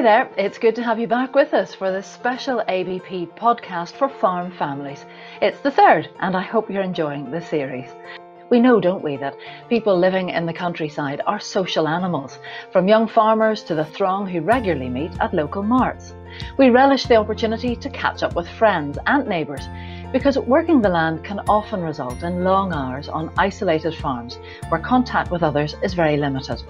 Hi there, it's good to have you back with us for this special ABP podcast for farm families. It's the third, and I hope you're enjoying the series. We know, don't we, that people living in the countryside are social animals, from young farmers to the throng who regularly meet at local marts. We relish the opportunity to catch up with friends and neighbours because working the land can often result in long hours on isolated farms where contact with others is very limited.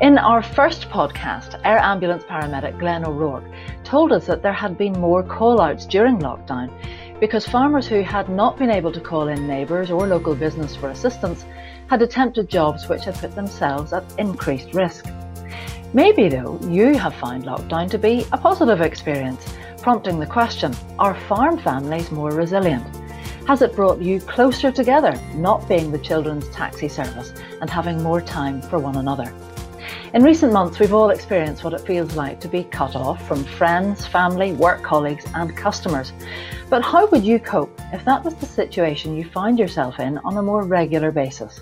In our first podcast, Air Ambulance paramedic Glenn O'Rourke told us that there had been more call outs during lockdown because farmers who had not been able to call in neighbours or local business for assistance had attempted jobs which had put themselves at increased risk. Maybe, though, you have found lockdown to be a positive experience, prompting the question are farm families more resilient? Has it brought you closer together, not being the children's taxi service and having more time for one another? In recent months, we've all experienced what it feels like to be cut off from friends, family, work colleagues, and customers. But how would you cope if that was the situation you find yourself in on a more regular basis?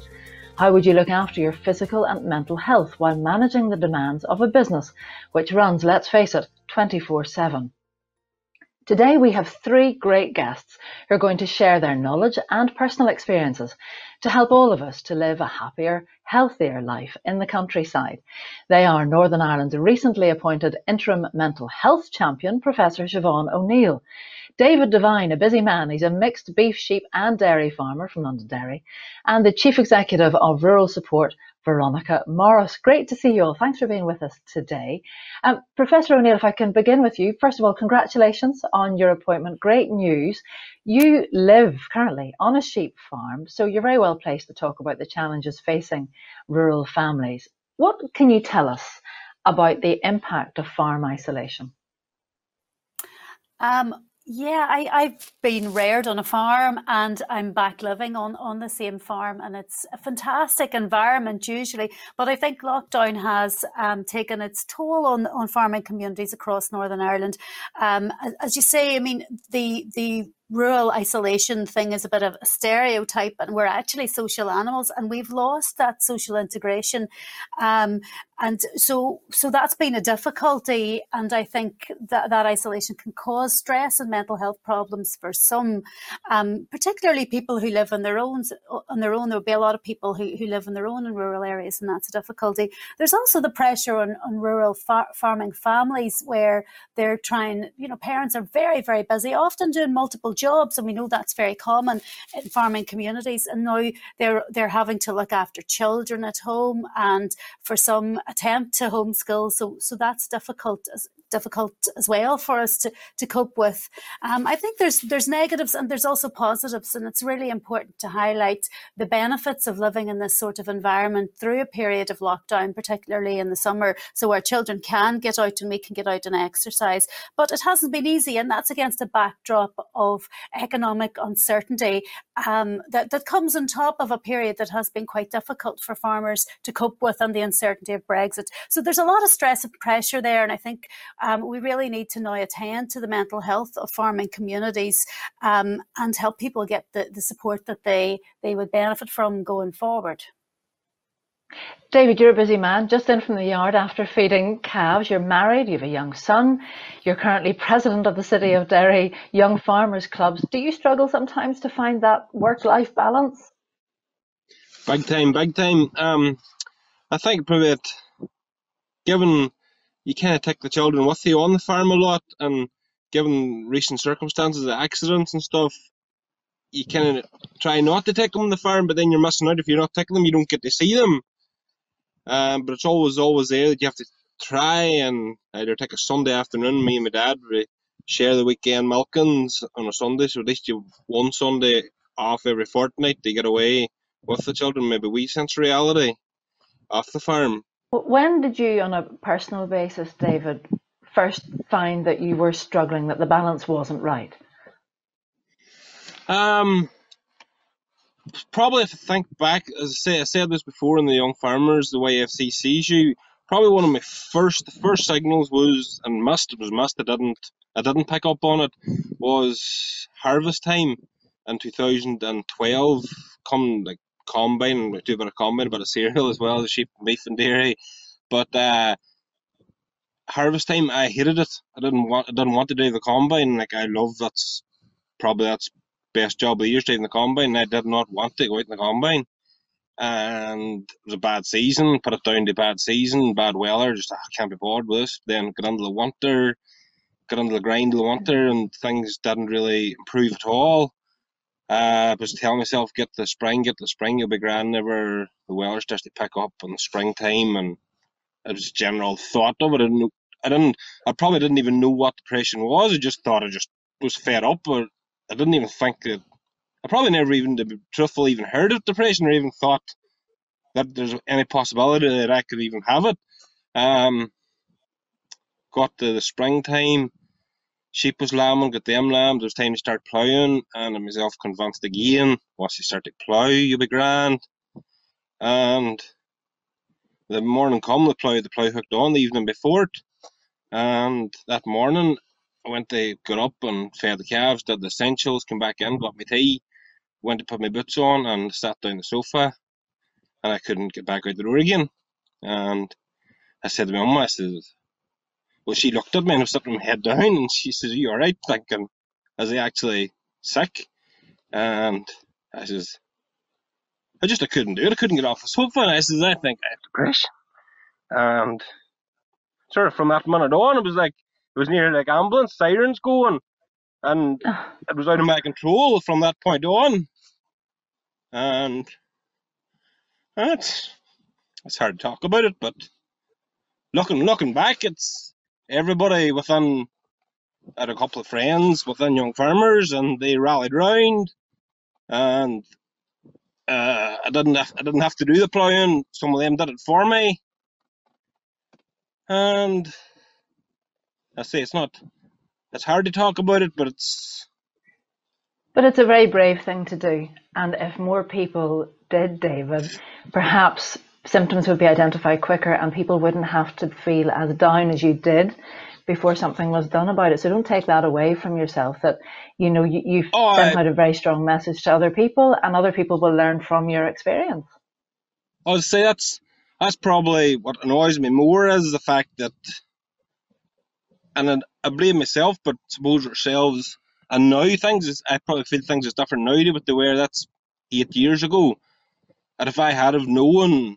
How would you look after your physical and mental health while managing the demands of a business which runs, let's face it, 24 7? Today we have three great guests who are going to share their knowledge and personal experiences to help all of us to live a happier, healthier life in the countryside. They are Northern Ireland's recently appointed interim mental health champion, Professor Siobhan O'Neill. David Devine, a busy man, he's a mixed beef, sheep and dairy farmer from Londonderry, and the Chief Executive of Rural Support Veronica Morris. Great to see you all. Thanks for being with us today. Um, Professor O'Neill, if I can begin with you. First of all, congratulations on your appointment. Great news. You live currently on a sheep farm, so you're very well placed to talk about the challenges facing rural families. What can you tell us about the impact of farm isolation? Um, yeah, I, I've been reared on a farm and I'm back living on, on the same farm and it's a fantastic environment usually. But I think lockdown has um, taken its toll on, on farming communities across Northern Ireland. Um, as you say, I mean, the, the rural isolation thing is a bit of a stereotype and we're actually social animals and we've lost that social integration. Um, and so so that's been a difficulty and i think that that isolation can cause stress and mental health problems for some um, particularly people who live on their own on their own. There'll be a lot of people who, who live on their own in rural areas and that's a difficulty. There's also the pressure on, on rural far- farming families where they're trying you know parents are very very busy often doing multiple jobs, and we know that's very common in farming communities. And now they're they're having to look after children at home, and for some attempt to homeschool. So so that's difficult difficult as well for us to, to cope with. Um, I think there's there's negatives and there's also positives, and it's really important to highlight the benefits of living in this sort of environment through a period of lockdown, particularly in the summer, so our children can get out and we can get out and exercise. But it hasn't been easy, and that's against a backdrop of economic uncertainty um, that that comes on top of a period that has been quite difficult for farmers to cope with, and the uncertainty of Brexit. So there's a lot of stress and pressure there, and I think um, we really need to now attend to the mental health of farming communities um, and help people get the, the support that they, they would benefit from going forward. David, you're a busy man, just in from the yard after feeding calves. You're married, you have a young son, you're currently president of the City of Derry Young Farmers Clubs. Do you struggle sometimes to find that work life balance? Big time, big time. Um, I think probably given you of take the children with you on the farm a lot, and given recent circumstances, the accidents and stuff, you of try not to take them on the farm, but then you're missing out if you're not taking them. You don't get to see them. Um, but it's always always there that you have to try and either take a Sunday afternoon. Me and my dad we share the weekend milkings on a Sunday, so at least you one Sunday off every fortnight to get away with the children, maybe we sense reality off the farm. When did you, on a personal basis, David, first find that you were struggling, that the balance wasn't right? Um, probably if I think back, as I say, I said this before in the Young Farmers, the YFCU. Probably one of my first, the first signals was, and must it was must I didn't, I didn't pick up on it, was harvest time in 2012. Come like combine, we do a bit of combine, a bit of cereal as well, the sheep, beef and dairy. But uh, harvest time, I hated it. I didn't want. I didn't want to do the combine. Like I love that's probably that's best job of the year driving the combine. I did not want to go out in the combine, and it was a bad season. Put it down to bad season, bad weather. Just I ah, can't be bothered with this. Then got into the winter, got into the grind of the winter, and things didn't really improve at all. Uh, I was telling myself, get the spring, get the spring, you'll be grand. Never the weather starts to pick up in the springtime, and it was a general thought of it. I didn't, I didn't, I probably didn't even know what depression was. I just thought I just was fed up, or I didn't even think that. I probably never even, to be truthful, even heard of depression, or even thought that there's any possibility that I could even have it. Um, got to the springtime sheep was lambing, got them lambed, it was time to start ploughing, and I myself convinced again, once you start to plough, you'll be grand. And the morning come, the plough, the plough hooked on the evening before it, and that morning I went to get up and fed the calves, did the essentials, came back in, got my tea, went to put my boots on, and sat down the sofa, and I couldn't get back out the door again. And I said to my mum, I said, well, she looked at me and I was sitting my head down, and she says, "Are you all right?" Thinking, "Is he actually sick?" And I says, "I just I couldn't do it. I couldn't get off the sofa." And I says, "I think I have depression." And sort of from that minute on, it was like it was near like ambulance sirens going, and it was out of my control from that point on. And it's it's hard to talk about it, but looking looking back, it's everybody within I had a couple of friends within Young Farmers, and they rallied round, and uh, I didn't have, I didn't have to do the ploughing. Some of them did it for me, and I say it's not. It's hard to talk about it, but it's. But it's a very brave thing to do, and if more people did, David, perhaps symptoms would be identified quicker and people wouldn't have to feel as down as you did before something was done about it. So don't take that away from yourself that, you know, you, you've oh, sent out a very strong message to other people and other people will learn from your experience. I would say that's, that's probably what annoys me more is the fact that, and I blame myself, but suppose yourselves, and now things is, I probably feel things is different now what they were that's eight years ago. And if I had have known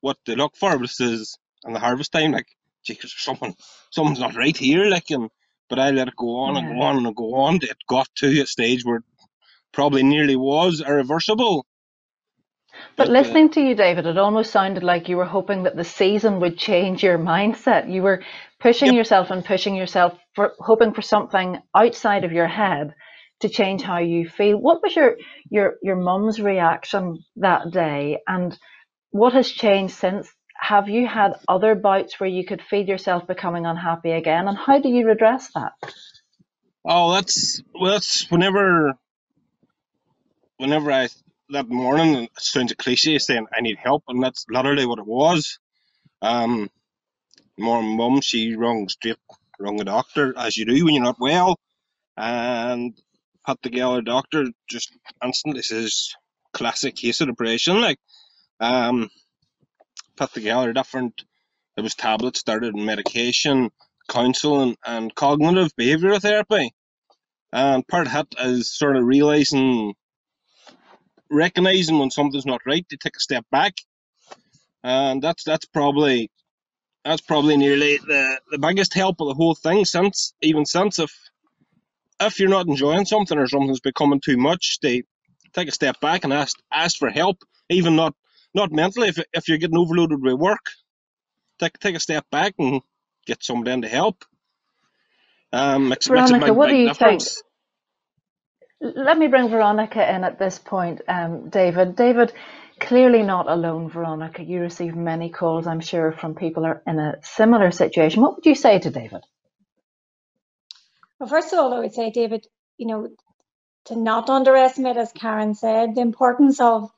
what they look for. This is in the harvest time, like, geez, someone, someone's not right here, like, and but I let it go on and go on and go on. It got to a stage where probably nearly was irreversible. But, but uh, listening uh, to you, David, it almost sounded like you were hoping that the season would change your mindset. You were pushing yep. yourself and pushing yourself for hoping for something outside of your head to change how you feel. What was your your your mum's reaction that day? And what has changed since? Have you had other bouts where you could feel yourself becoming unhappy again, and how do you redress that? Oh, that's well, that's whenever, whenever I that morning. It sounds a cliche saying I need help, and that's literally what it was. Um, my mum, she rung straight, rung the doctor as you do when you're not well, and put together the doctor just instantly says classic case of depression. Like um, put together different. There was tablets, started in medication, counselling, and cognitive behavioural therapy. And part of it is sort of realizing, recognizing when something's not right, to take a step back, and that's that's probably that's probably nearly the, the biggest help of the whole thing since even since if if you're not enjoying something or something's becoming too much, they take a step back and ask ask for help, even not not mentally. If if you're getting overloaded with work, take take a step back and get somebody in to help. Um, makes, Veronica, makes what do you difference. think? Let me bring Veronica in at this point, um, David. David, clearly not alone, Veronica. You receive many calls, I'm sure, from people are in a similar situation. What would you say to David? Well, first of all, I would say, David, you know, to not underestimate, as Karen said, the importance of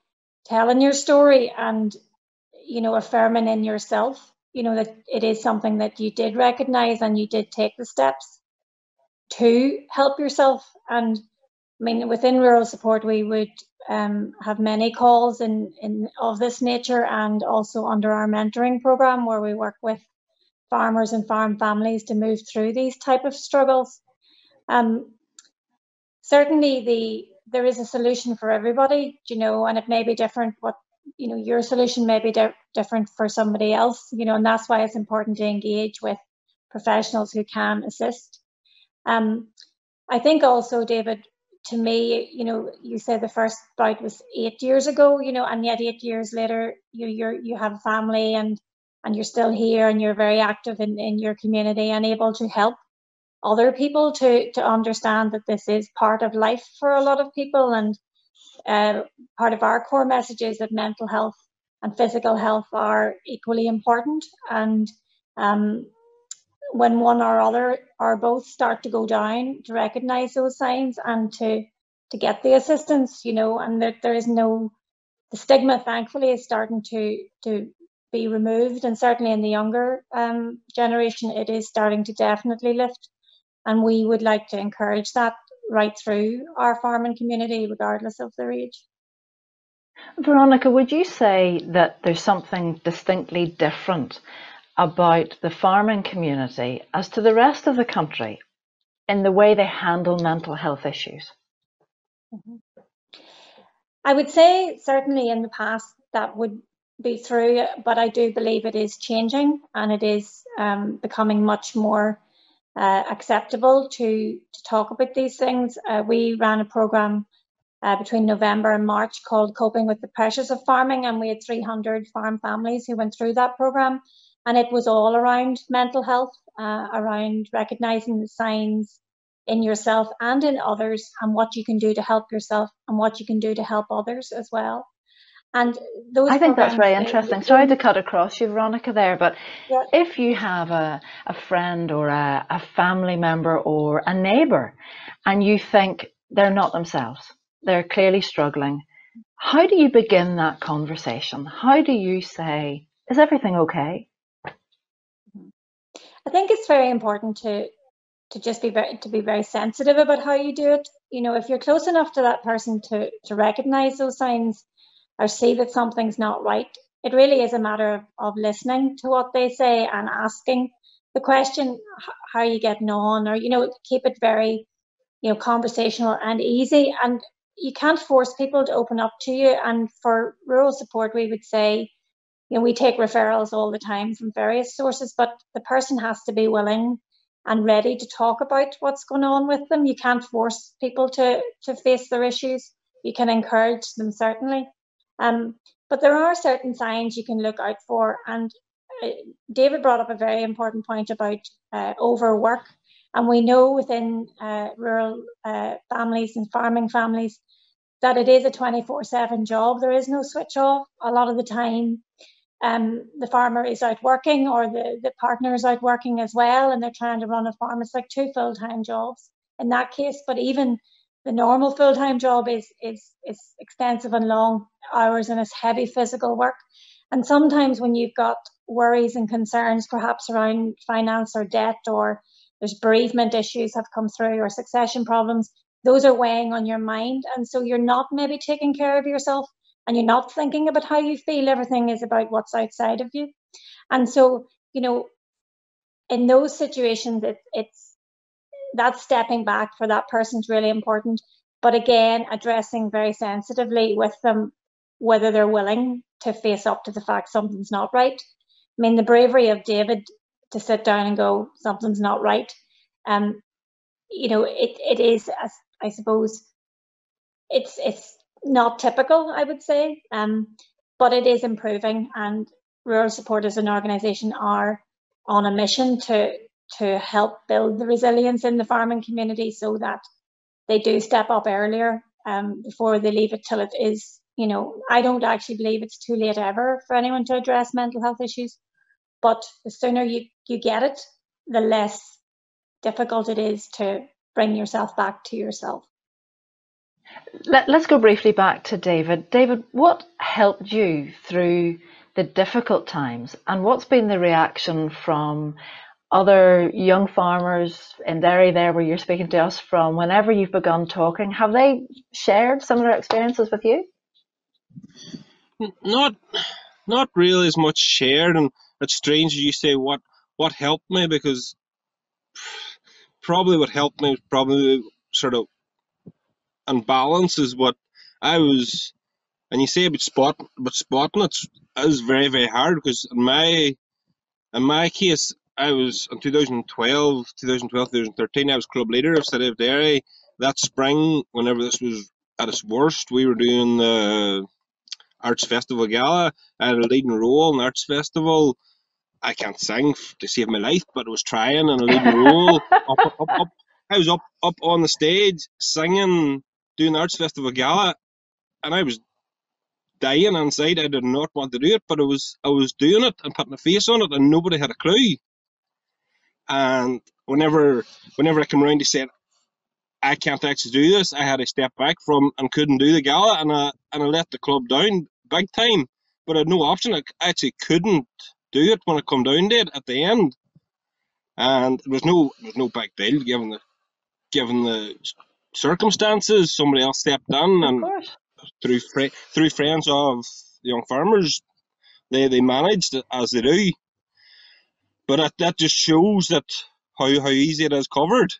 telling your story and you know affirming in yourself you know that it is something that you did recognize and you did take the steps to help yourself and i mean within rural support we would um, have many calls in, in of this nature and also under our mentoring program where we work with farmers and farm families to move through these type of struggles. Um, certainly, the there is a solution for everybody, you know, and it may be different. What you know, your solution may be di- different for somebody else, you know, and that's why it's important to engage with professionals who can assist. Um, I think also, David, to me, you know, you said the first bout was eight years ago, you know, and yet eight years later, you you're you have a family and and you're still here and you're very active in, in your community and able to help other people to to understand that this is part of life for a lot of people and uh, part of our core message is that mental health and physical health are equally important and um, when one or other or both start to go down to recognize those signs and to to get the assistance you know and that there is no the stigma thankfully is starting to to be removed and certainly in the younger um, generation it is starting to definitely lift and we would like to encourage that right through our farming community regardless of their age veronica would you say that there's something distinctly different about the farming community as to the rest of the country in the way they handle mental health issues? Mm-hmm. I would say certainly in the past that would be through, but I do believe it is changing and it is um, becoming much more uh, acceptable to, to talk about these things. Uh, we ran a program uh, between November and March called Coping with the Pressures of Farming, and we had 300 farm families who went through that program and it was all around mental health, uh, around recognizing the signs in yourself and in others, and what you can do to help yourself and what you can do to help others as well. And those I think that's very interesting. Sorry to cut across you, Veronica, there, but yeah. if you have a, a friend or a, a family member or a neighbor and you think they're not themselves, they're clearly struggling, how do you begin that conversation? How do you say, is everything okay? Mm-hmm. I think it's very important to to just be very to be very sensitive about how you do it. You know, if you're close enough to that person to to recognize those signs or see that something's not right, it really is a matter of, of listening to what they say and asking the question, how are you getting on? Or, you know, keep it very, you know, conversational and easy. And you can't force people to open up to you. And for rural support, we would say, you know, we take referrals all the time from various sources, but the person has to be willing and ready to talk about what's going on with them. You can't force people to to face their issues. You can encourage them certainly, um, but there are certain signs you can look out for. And uh, David brought up a very important point about uh, overwork, and we know within uh, rural uh, families and farming families that it is a 24/7 job. There is no switch off a lot of the time um, the farmer is out working or the, the partner is out working as well and they're trying to run a farm. It's like two full time jobs in that case. But even the normal full time job is, is, is extensive and long hours and it's heavy physical work. And sometimes when you've got worries and concerns, perhaps around finance or debt, or there's bereavement issues have come through, or succession problems, those are weighing on your mind. And so you're not maybe taking care of yourself and you're not thinking about how you feel, everything is about what's outside of you. And so, you know, in those situations, it, it's that stepping back for that person's really important. But again, addressing very sensitively with them whether they're willing to face up to the fact something's not right. I mean, the bravery of David to sit down and go, something's not right. Um, you know, it, it is, I suppose, it's it's not typical, I would say, um, but it is improving. And Rural Support as an organisation are on a mission to to help build the resilience in the farming community so that they do step up earlier um, before they leave it till it is, you know, I don't actually believe it's too late ever for anyone to address mental health issues. But the sooner you, you get it, the less difficult it is to bring yourself back to yourself. Let, us go briefly back to David. David, what helped you through the difficult times, and what's been the reaction from other young farmers in Derry, there where you're speaking to us from? Whenever you've begun talking, have they shared similar experiences with you? Not, not really as much shared, and it's strange you say what what helped me because probably what helped me probably sort of and balance is what I was. And you say about spot, but spotting it is very very hard because in my in my case I was in 2012, 2012, 2013. I was club leader of City of Derry. That spring, whenever this was at its worst, we were doing the Arts Festival Gala. I had a leading role in the Arts Festival. I can't sing to save my life, but I was trying and a leading role. Up, up, up, I was up up on the stage singing, doing the Arts Festival Gala, and I was dying inside. I did not want to do it, but I was I was doing it and putting a face on it, and nobody had a clue. And whenever whenever I came around to said, I can't actually do this, I had to step back from and couldn't do the gala, and I and I let the club down big time. But I had no option. I actually couldn't do it when I come down it at the end, and there was no there was no big deal given the given the circumstances. Somebody else stepped in, and through through friends of young farmers, they they managed it as they do. But that, that just shows that how how easy it is covered.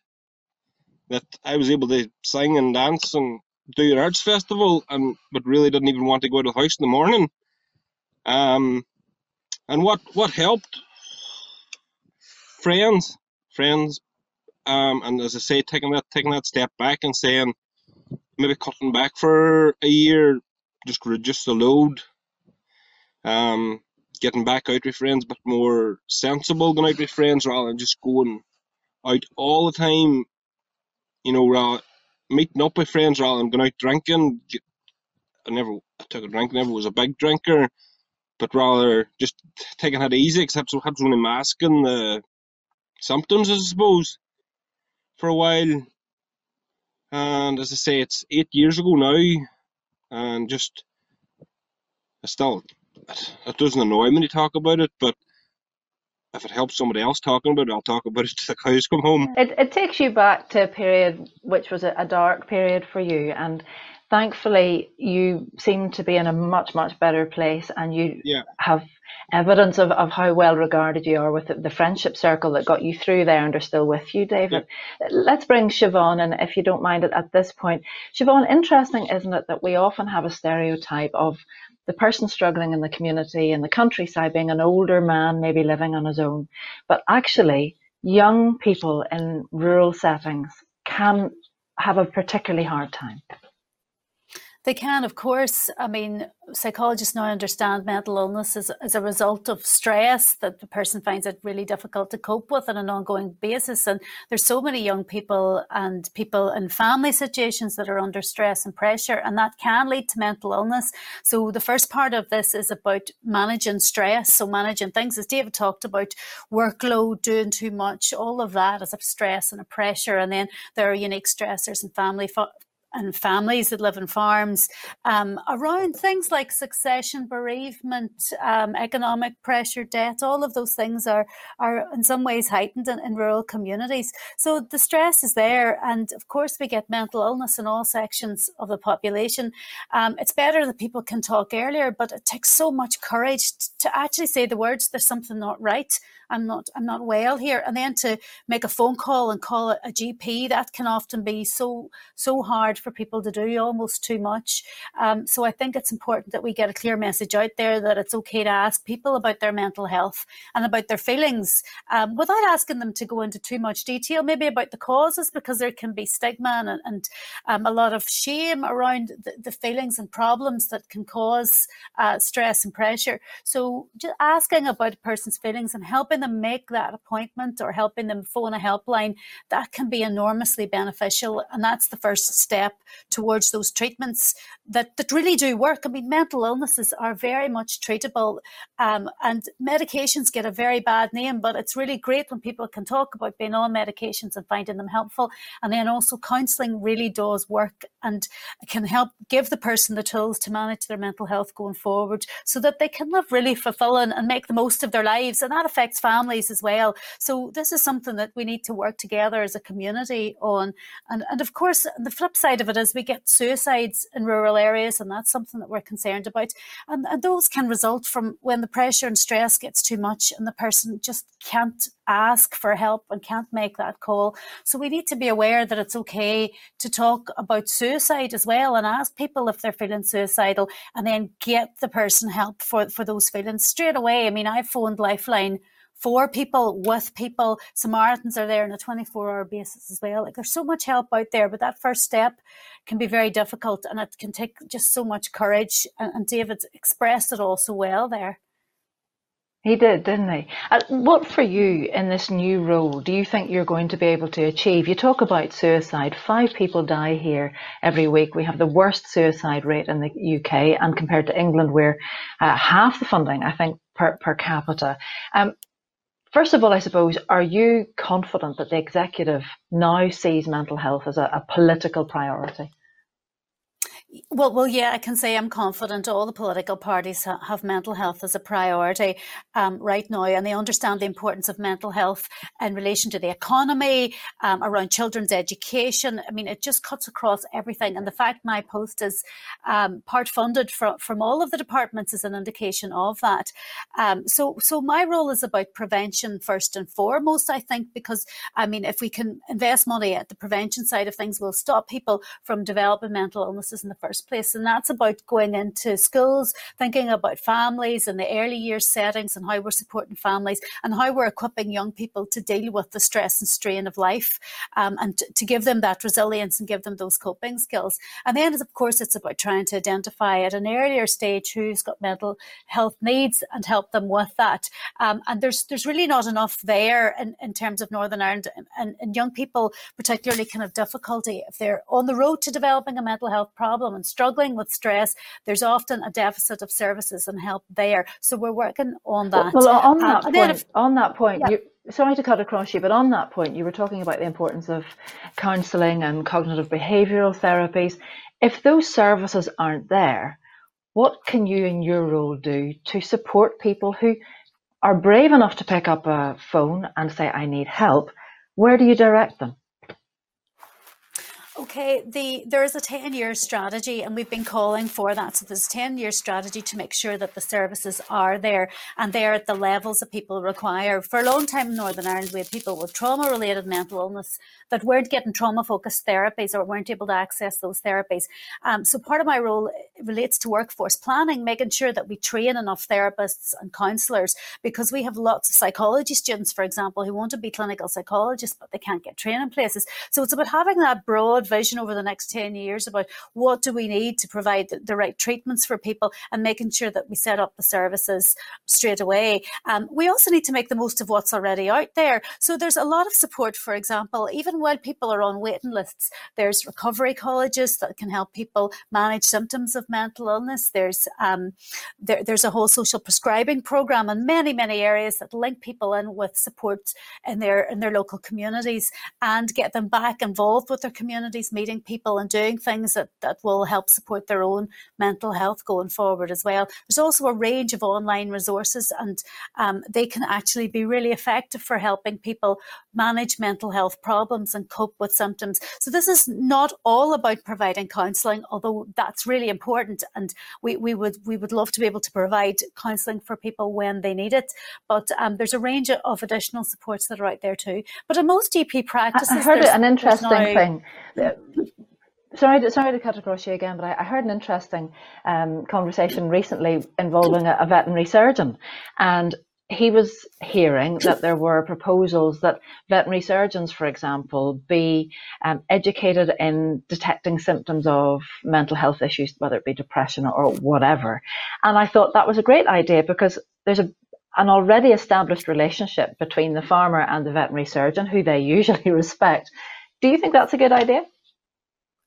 That I was able to sing and dance and do an arts festival, and but really didn't even want to go to the house in the morning. Um, and what what helped? Friends, friends, um, and as I say, taking that taking that step back and saying maybe cutting back for a year, just reduce the load. Um, getting back out with friends, but more sensible going out with friends rather than just going out all the time. You know, rather meeting up with friends rather than going out drinking. I never I took a drink, never was a big drinker, but rather just taking it easy, except so had only masking the symptoms, I suppose, for a while. And as I say, it's eight years ago now, and just I still it doesn't annoy me to talk about it, but if it helps somebody else talking about it, I'll talk about it till the cows come home. It, it takes you back to a period which was a, a dark period for you, and thankfully you seem to be in a much much better place, and you yeah. have evidence of, of how well regarded you are with the, the, friendship circle that got you through there and are still with you, David. Yeah. Let's bring Siobhan in, if you don't mind it at this point. Siobhan, interesting, isn't it, that we often have a stereotype of the person struggling in the community in the countryside being an older man, maybe living on his own. But actually, young people in rural settings can have a particularly hard time. They can, of course. I mean, psychologists now understand mental illness as, as a result of stress that the person finds it really difficult to cope with on an ongoing basis. And there's so many young people and people in family situations that are under stress and pressure, and that can lead to mental illness. So the first part of this is about managing stress. So managing things, as David talked about, workload, doing too much, all of that is a stress and a pressure. And then there are unique stressors and family and families that live in farms um, around things like succession, bereavement, um, economic pressure, debt. All of those things are are in some ways heightened in, in, rural communities. So the stress is there, and of course we get mental illness in all sections of the population. Um, it's better that people can talk earlier, but it takes so much courage to actually say the words. There's something not right. I'm not I'm not well here, and then to make a phone call and call a GP that can often be so so hard for people to do, almost too much. Um, so I think it's important that we get a clear message out there that it's okay to ask people about their mental health and about their feelings um, without asking them to go into too much detail, maybe about the causes, because there can be stigma and, and um, a lot of shame around the, the, feelings and problems that can cause uh, stress and pressure. So just asking about a person's feelings and helping them make that appointment or helping them phone a helpline, that can be enormously beneficial. And that's the first step towards those treatments that, that really do work. I mean, mental illnesses are very much treatable um, and medications get a very bad name, but it's really great when people can talk about being on medications and finding them helpful. And then also counselling really does work and can help give the person the tools to manage their mental health going forward so that they can live really fulfilling and make the most of their lives. And that affects families as well. So this is something that we need to work together as a community on. And, and of course, the flip side of it is we get suicides in rural areas, and that's something that we're concerned about. And, and those can result from when the pressure and stress gets too much and the person just can't ask for help and can't make that call. So we need to be aware that it's okay to talk about suicide as well and ask people if they're feeling suicidal and then get the person help for, for those feelings straight away. I mean, I phoned Lifeline for people, with people. Samaritans are there on a 24 hour basis as well. Like there's so much help out there, but that first step can be very difficult and it can take just so much courage. And, and David expressed it all so well there. He did, didn't he? Uh, what for you in this new role do you think you're going to be able to achieve? You talk about suicide. Five people die here every week. We have the worst suicide rate in the UK, and compared to England, we're uh, half the funding, I think, per, per capita. Um, First of all, I suppose, are you confident that the executive now sees mental health as a, a political priority? Well, well, yeah, I can say I'm confident all the political parties ha- have mental health as a priority um, right now, and they understand the importance of mental health in relation to the economy, um, around children's education. I mean, it just cuts across everything. And the fact my post is um, part funded from, from all of the departments is an indication of that. Um, so, so my role is about prevention first and foremost, I think, because I mean, if we can invest money at the prevention side of things, we'll stop people from developing mental illnesses in the first place. And that's about going into schools, thinking about families and the early years settings and how we're supporting families and how we're equipping young people to deal with the stress and strain of life um, and to, to give them that resilience and give them those coping skills. And then, of course, it's about trying to identify at an earlier stage who's got mental health needs and help them with that. Um, and there's there's really not enough there in, in terms of Northern Ireland and, and young people particularly can have difficulty if they're on the road to developing a mental health problem problem and struggling with stress, there's often a deficit of services and help there. So we're working on that. Well, on that um, point, if, on that point, yeah. you, sorry to cut across you, but on that point, you were talking about the importance of counselling and cognitive behavioural therapies. If those services aren't there, what can you in your role do to support people who are brave enough to pick up a phone and say, I need help? Where do you direct them? Okay, the there is a 10 year strategy and we've been calling for that. So there's a 10 year strategy to make sure that the services are there and they're at the levels that people require. For a long time in Northern Ireland, we had people with trauma related mental illness that weren't getting trauma focused therapies or weren't able to access those therapies. Um, so part of my role relates to workforce planning, making sure that we train enough therapists and counsellors because we have lots of psychology students, for example, who want to be clinical psychologists, but they can't get training places. So it's about having that broad vision over the next 10 years about what do we need to provide the, the right treatments for people and making sure that we set up the services straight away. Um, we also need to make the most of what's already out there. So there's a lot of support, for example, even while people are on waiting lists, there's recovery colleges that can help people manage symptoms of mental illness. There's um, there, there's a whole social prescribing program in many many areas that link people in with support in their in their local communities and get them back involved with their communities meeting people and doing things that, that will help support their own mental health going forward as well. There's also a range of online resources, and um, they can actually be really effective for helping people manage mental health problems and cope with symptoms. So, this is not all about providing counselling, although that's really important, and we, we would we would love to be able to provide counselling for people when they need it. But um, there's a range of additional supports that are out there too. But in most GP practices, I heard an interesting thing sorry, to, sorry to cut across you again, but I, I heard an interesting um, conversation recently involving a, a, veterinary surgeon, and he was hearing that there were proposals that veterinary surgeons, for example, be um, educated in detecting symptoms of mental health issues, whether it be depression or whatever. And I thought that was a great idea because there's a an already established relationship between the farmer and the veterinary surgeon, who they usually respect. Do you think that's a good idea?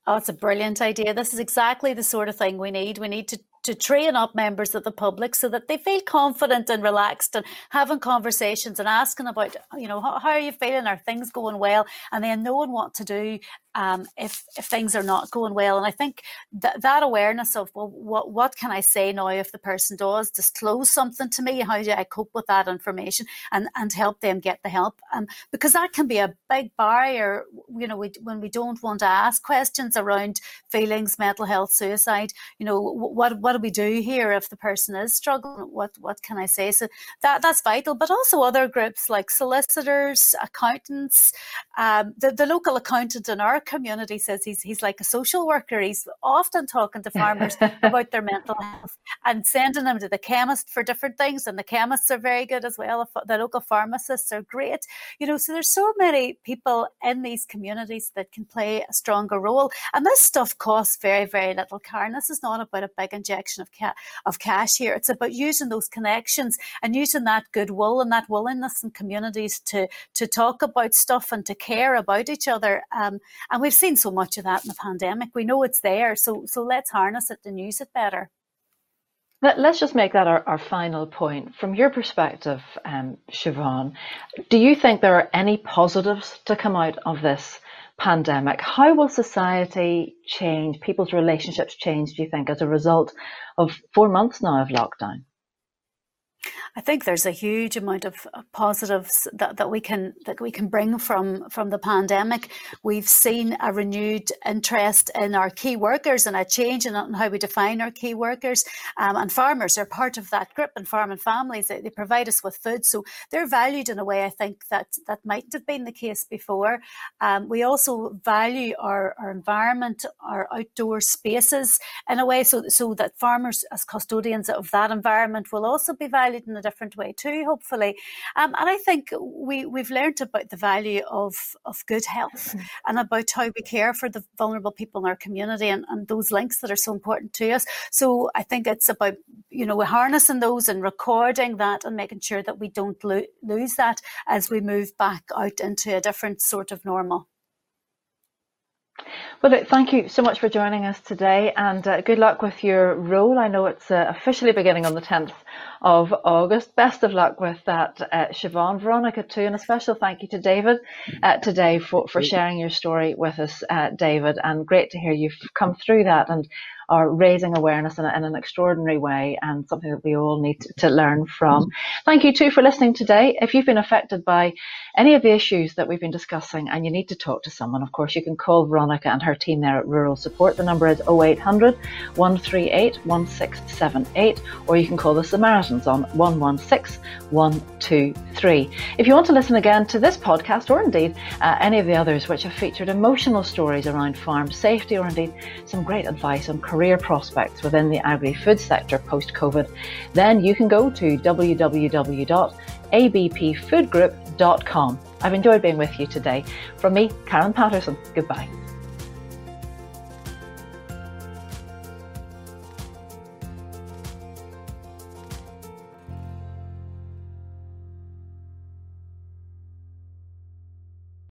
Oh, it's a brilliant idea. This is exactly the sort of thing we need. We need to, to train up members of the public so that they feel confident and relaxed and having conversations and asking about, you know, how, how are you feeling? Are things going well? And then knowing what to do um, if if things are not going well. And I think that that awareness of well, what what can I say now if the person does disclose something to me? How do I cope with that information and and help them get the help? Um, because that can be a big barrier. You know, we, when we don't want to ask questions around feelings, mental health, suicide. You know, what what do we do here if the person is struggling? What what can I say? So that that's vital. But also other groups like solicitors, accountants, um, the the local accountant in our community says he's he's like a social worker. He's often talking to farmers about their mental health and sending them to the chemist for different things. And the chemists are very good as well. The local pharmacists are great. You know, so there's so many people in these communities that can play a stronger role. And this stuff costs very very little. Karen, this is not about a big injection of ca- of cash here. It's about using those connections and using that goodwill and that willingness in communities to to talk about stuff and to care about each other. Um, and we've seen so much of that in the pandemic. We know it's there, so so let's harness it and use it better. Let, us just make that our, our, final point. From your perspective, um, Siobhan, do you think there are any positives to come out of this pandemic? How will society change, people's relationships change, do you think, as a result of four months now of lockdown? I think there's a huge amount of positives that, that we can that we can bring from from the pandemic. We've seen a renewed interest in our key workers and a change in how we define our key workers. Um, and farmers are part of that group, and farming families they, they, provide us with food, so they're valued in a way I think that that mightn't have been the case before. Um, we also value our, our environment, our outdoor spaces in a way, so so that farmers as custodians of that environment will also be valued in a different way too, hopefully. Um, and I think we, we've learned about the value of, of good health mm-hmm. and about how we care for the vulnerable people in our community and, and those links that are so important to us. So I think it's about, you know, harnessing those and recording that and making sure that we don't lo- lose that as we move back out into a different sort of normal. Well, thank you so much for joining us today and uh, good luck with your role. I know it's uh, officially beginning on the 10th of August. Best of luck with that, uh, Siobhan. Veronica, too, and a special thank you to David uh, today for, for sharing your story with us, uh, David. And great to hear you've come through that and are raising awareness in, in, an extraordinary way and something that we all need to, to learn from. Thank you too for listening today. If you've been affected by any of the issues that we've been discussing and you need to talk to someone, of course, you can call Veronica and her team there at Rural Support. The number is 0800 138 1678 or you can call the Samaritans on 116 123. If you want to listen again to this podcast or indeed uh, any of the others which have featured emotional stories around farm safety or indeed some great advice on career prospects within the agri food sector post COVID, then you can go to www.abpfoodgroup.com. I've enjoyed being with you today. From me, Karen Patterson, goodbye.